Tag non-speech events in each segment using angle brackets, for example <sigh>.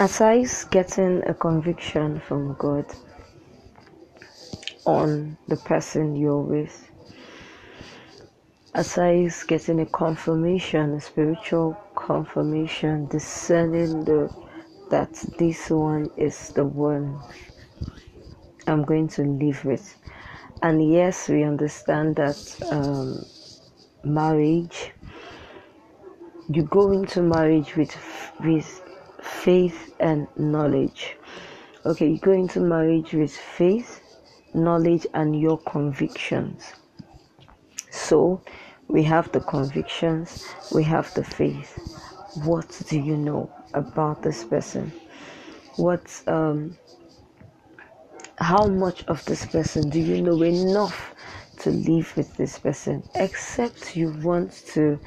aside getting a conviction from God on the person you're with, aside getting a confirmation, a spiritual confirmation, discerning the that this one is the one I'm going to live with. And yes, we understand that um, marriage, you go into marriage with with faith and knowledge. Okay, you go into marriage with faith, knowledge, and your convictions. So we have the convictions, we have the faith. What do you know about this person? What um how much of this person do you know enough to live with this person except you want to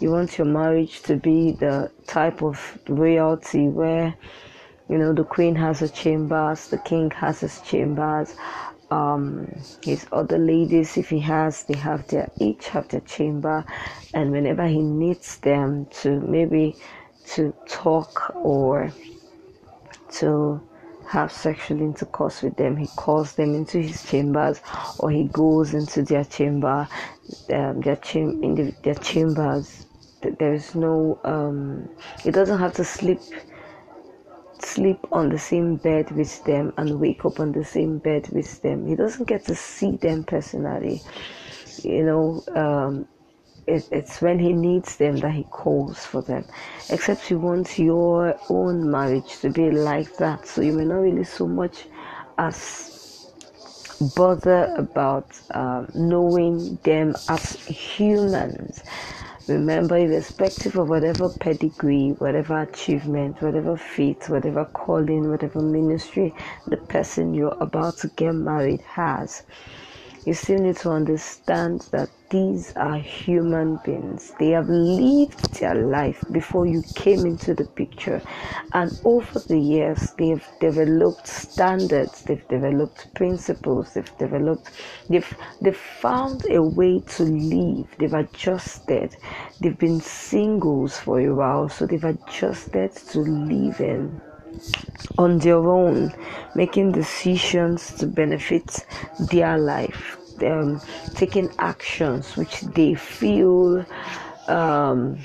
you want your marriage to be the type of royalty where you know the queen has her chambers the king has his chambers um his other ladies if he has they have their each have their chamber and whenever he needs them to maybe to talk or to have sexual intercourse with them, he calls them into his chambers, or he goes into their chamber, um, their cham- the, their chambers. There is no, um, he doesn't have to sleep sleep on the same bed with them and wake up on the same bed with them. He doesn't get to see them personally. You know, um, it, it's when he needs them that he calls for them. Except you want your own marriage to be like that, so you may not really so much as bother about um, knowing them as humans. Remember, irrespective of whatever pedigree, whatever achievement, whatever feat, whatever calling, whatever ministry the person you're about to get married has, you still need to understand that these are human beings. They have lived their life before you came into the picture, and over the years, they've developed standards, they've developed principles, they've developed, they've they've found a way to live. They've adjusted. They've been singles for a while, so they've adjusted to living on their own, making decisions to benefit their life um, taking actions which they feel um,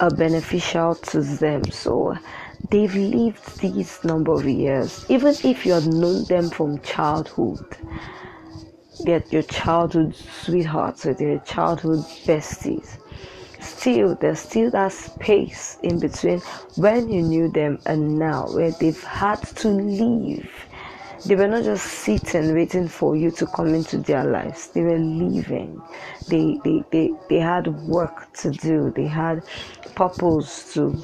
are beneficial to them. So they've lived these number of years, even if you have known them from childhood. Get your childhood sweethearts or your childhood besties. Still, there's still that space in between when you knew them and now, where they've had to leave they were not just sitting waiting for you to come into their lives. They were living. They they, they, they had work to do. They had purpose to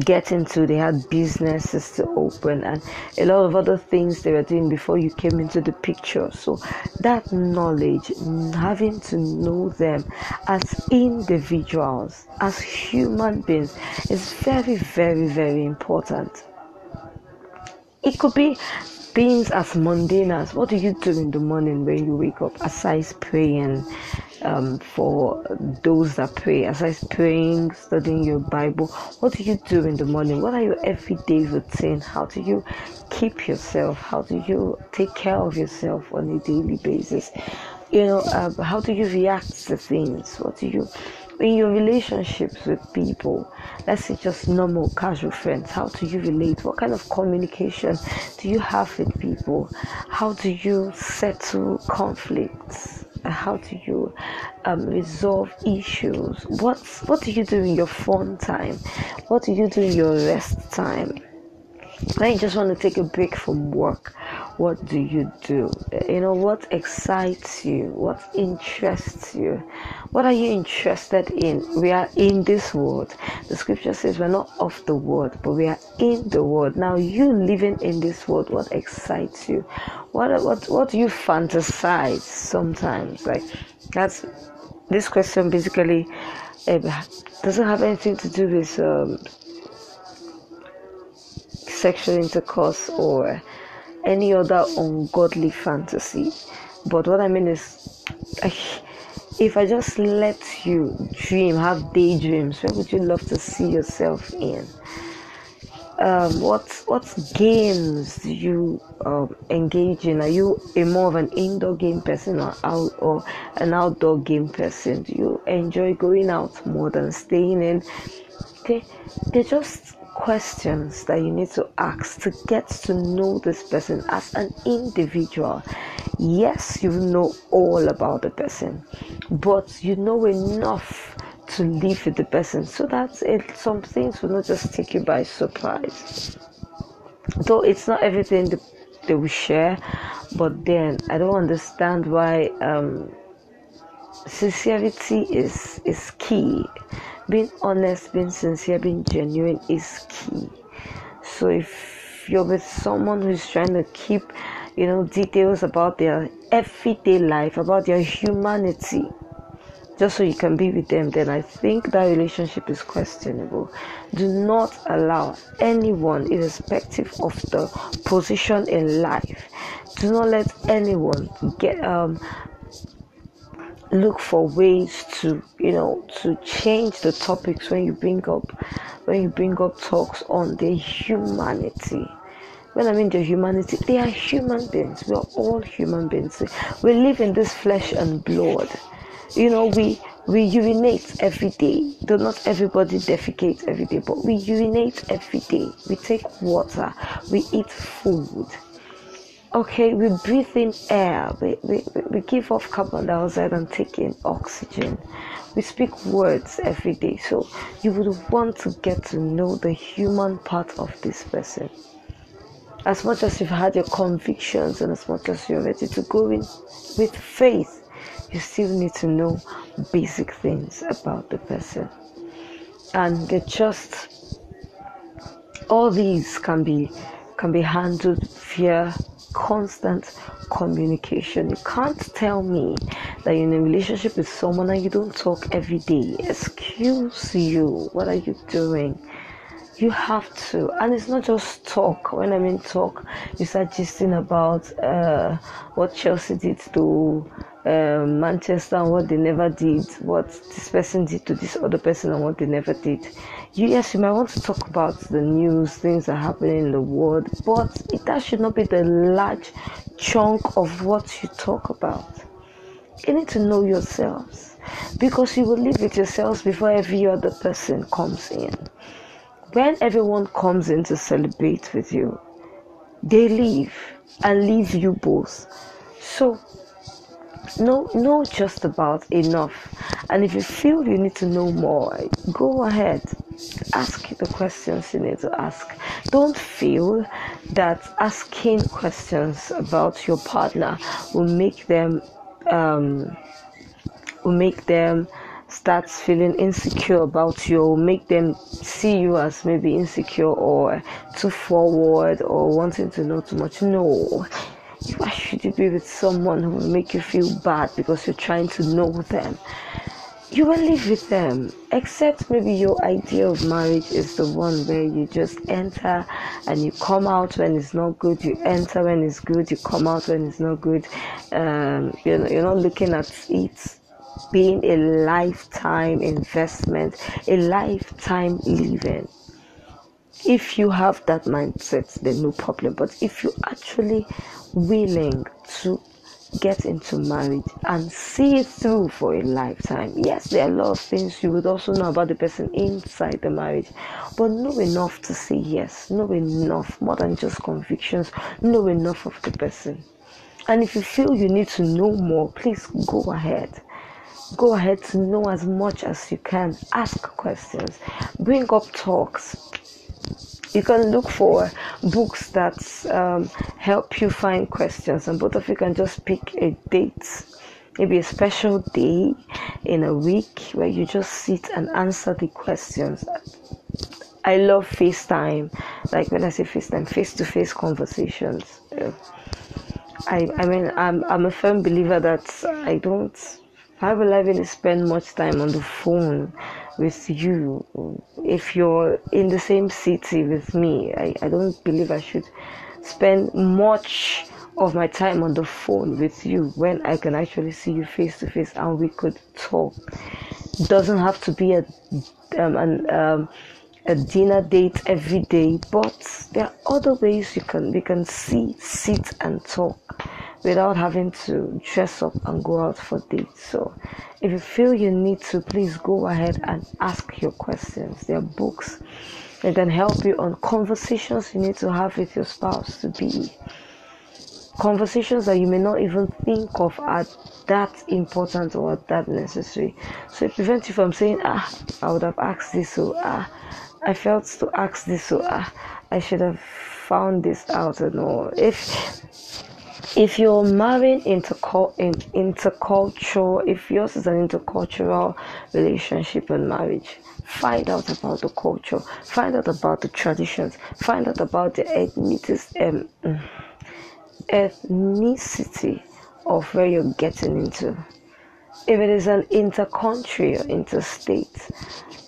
get into they had businesses to open and a lot of other things they were doing before you came into the picture. So that knowledge having to know them as individuals as human beings is very very very important. It could be things as mundane as what do you do in the morning when you wake up? Aside praying um, for those that pray. Aside praying studying your bible what do you do in the morning? What are your everyday routine? How do you keep yourself? How do you take care of yourself on a daily basis? You know uh, how do you react to things? What do you in your relationships with people let's say just normal casual friends how do you relate? What kind of communication do you have with people? How do you settle conflicts how do you um, resolve issues? What what do you do in your fun time? What do you do in your rest time you just want to take a break from work. What do you do? You know what excites you? What interests you? What are you interested in? We are in this world. The scripture says we're not of the world but we are in the world. Now you living in this world what excites you? What what what do you fantasize sometimes? Like that's this question basically uh, doesn't have anything to do with um, sexual intercourse or any other ungodly fantasy. But what I mean is, if I just let you dream, have daydreams, where would you love to see yourself in? um, what what games do you um, engage in? Are you a more of an indoor game person or out or an outdoor game person? Do you enjoy going out more than staying in? Okay, they're just questions that you need to ask to get to know this person as an individual. Yes, you know all about the person, but you know enough to live with the person so that it, some things will not just take you by surprise. Though it's not everything they will share, but then I don't understand why um, sincerity is is key. Being honest, being sincere, being genuine is key. So if you're with someone who's trying to keep, you know, details about their everyday life, about their humanity, just so you can be with them, then I think that relationship is questionable. Do not allow anyone, irrespective of the position in life, do not let anyone get um look for ways to you know to change the topics when you bring up when you bring up talks on the humanity. When I mean the humanity, they are human beings. We are all human beings. We live in this flesh and blood. You know we we urinate every day. Though not everybody defecates every day but we urinate every day. We take water. We eat food okay we breathe in air. We, we, we give off carbon dioxide and take in oxygen. We speak words every day. So you would want to get to know the human part of this person. As much as you've had your convictions and as much as you're ready to go in with faith you still need to know basic things about the person. And they just all these can be can be handled via constant communication. You can't tell me that you're in a relationship with someone and you don't talk every day. Excuse you. What are you doing? You have to, and it's not just talk. When I mean talk, you start gisting about uh, what Chelsea did to um, Manchester and what they never did, what this person did to this other person and what they never did. You, yes, you might want to talk about the news, things that are happening in the world, but it, that should not be the large chunk of what you talk about. You need to know yourselves because you will live with yourselves before every other person comes in. When everyone comes in to celebrate with you, they leave and leave you both. So know know just about enough. And if you feel you need to know more go ahead. Ask the questions you need to ask. Don't feel that asking questions about your partner will make them um, will make them start feeling insecure about you make them see you as maybe insecure or too forward or wanting to know too much. No why should you be with someone who will make you feel bad because you're trying to know them? You will live with them, except maybe your idea of marriage is the one where you just enter and you come out when it's not good. You enter when it's good. You come out when it's not good. Um, you know, you're not looking at it being a lifetime investment, a lifetime living if you have that mindset then no problem but if you actually willing to get into marriage and see it through for a lifetime. Yes, there are a lot of things you would also know about the person inside the marriage, but know enough to say yes, know enough more than just convictions, know enough of the person. And if you feel you need to know more, please go ahead. Go ahead to know as much as you can. Ask questions, bring up talks, you can look for books that um, help you find questions, and both of you can just pick a date, maybe a special day in a week where you just sit and answer the questions. I love FaceTime, like when I say FaceTime, face to face conversations. I, I mean, I'm, I'm a firm believer that I don't, I will really spend much time on the phone with you. If you're in the same city with me I, I don't believe i should spend much of my time on the phone with you when i can actually see you face to face and we could talk. It doesn't have to be a um, an um, a dinner date every day, but there are other ways you can we can see, sit and talk without having to dress up and go out for dates. So if you feel you need to, please go ahead and ask your questions. There are books that can help you on conversations you need to have with your spouse to be conversations that you may not even think of are that important or that necessary. So it prevents you from saying, ah, I would have asked this, so ah, I felt to ask this, so ah, I should have found this out and all. If if you're marrying into in, intercultural, if yours is an intercultural relationship and marriage, find out about the culture, find out about the traditions, find out about the ethnicity, um, ethnicity of where you're getting into. If it is an inter-country or interstate,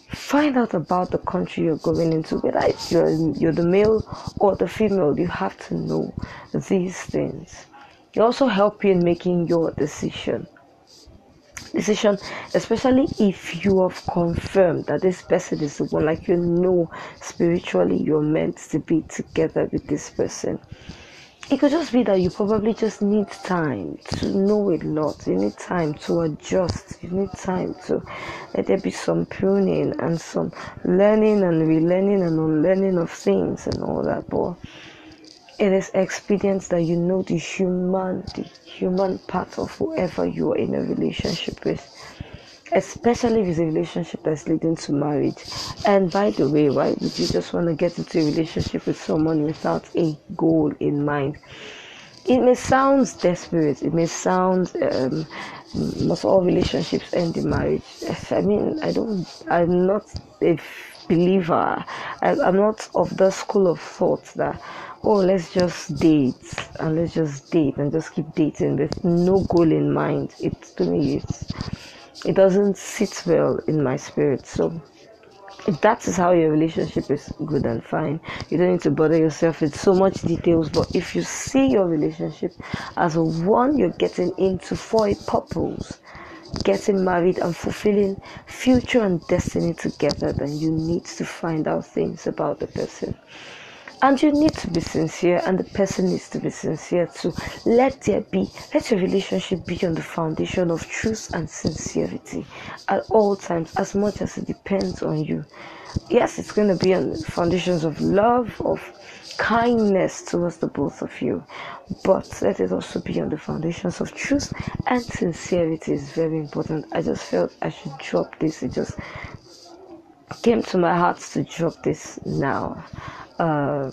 find out about the country you're going into. Whether you're, you're the male or the female, you have to know these things. It also help you in making your decision. Decision, especially if you have confirmed that this person is the one, like you know spiritually you're meant to be together with this person it could just be that you probably just need time to know a lot. You need time to adjust. You need time to let there be some pruning and some learning and relearning and unlearning of things and all that. But it is expedient that you know the human, the human part of whoever you are in a relationship with especially if it's a relationship that's leading to marriage. And by the way, why would you just want to get into a relationship with someone without a goal in mind? It may sound desperate. It may sound um, must all relationships end in marriage. I mean, I don't. I'm not believer. I, I'm not of the school of thought that oh let's just date and let's just date and just keep dating with no goal in mind. It to me it's it doesn't sit well in my spirit. So if that is how your relationship is good and fine, you don't need to bother yourself with so much details. But if you see your relationship as one you're getting into for a purpose, getting married and fulfilling future and destiny together, then you need to find out things about the person and you need to be sincere and the person needs to be sincere too. Let there be let your relationship be on the foundation of truth and sincerity at all times as much as it depends on you. Yes it's going to be on the foundations of love of kindness towards the both of you. But let it also be on the foundations of truth and sincerity is very important. I just felt i should drop this. It just came to my heart to drop this now uh,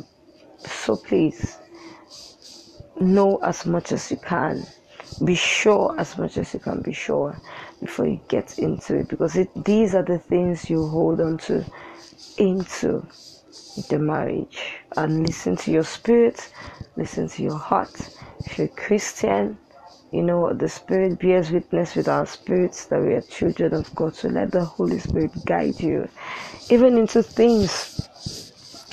so please know as much as you can. Be sure as much as you can be sure before you get into it because it, these are the things you hold on to into the marriage and listen to your spirit, listen to your heart. If you're a Christian, you know the spirit bears witness with our spirits that we are children of God. So let the Holy Spirit guide you even into things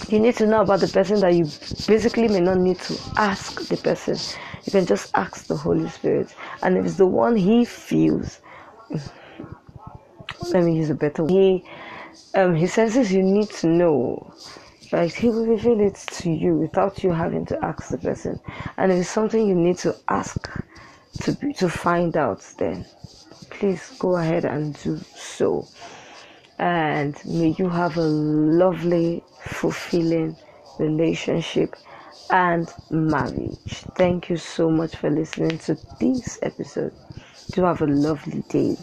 you need to know about the person that you basically may not need to ask the person. You can just ask the Holy Spirit. And if it's the one he feels, <sighs> let me use a better word. He, um, he senses you need to know. Right? He will reveal it to you without you having to ask the person. And if it's something you need to ask to, to find out, then please go ahead and do so and may you have a lovely, fulfilling relationship and marriage. Thank you so much for listening to this episode. Do have a lovely day.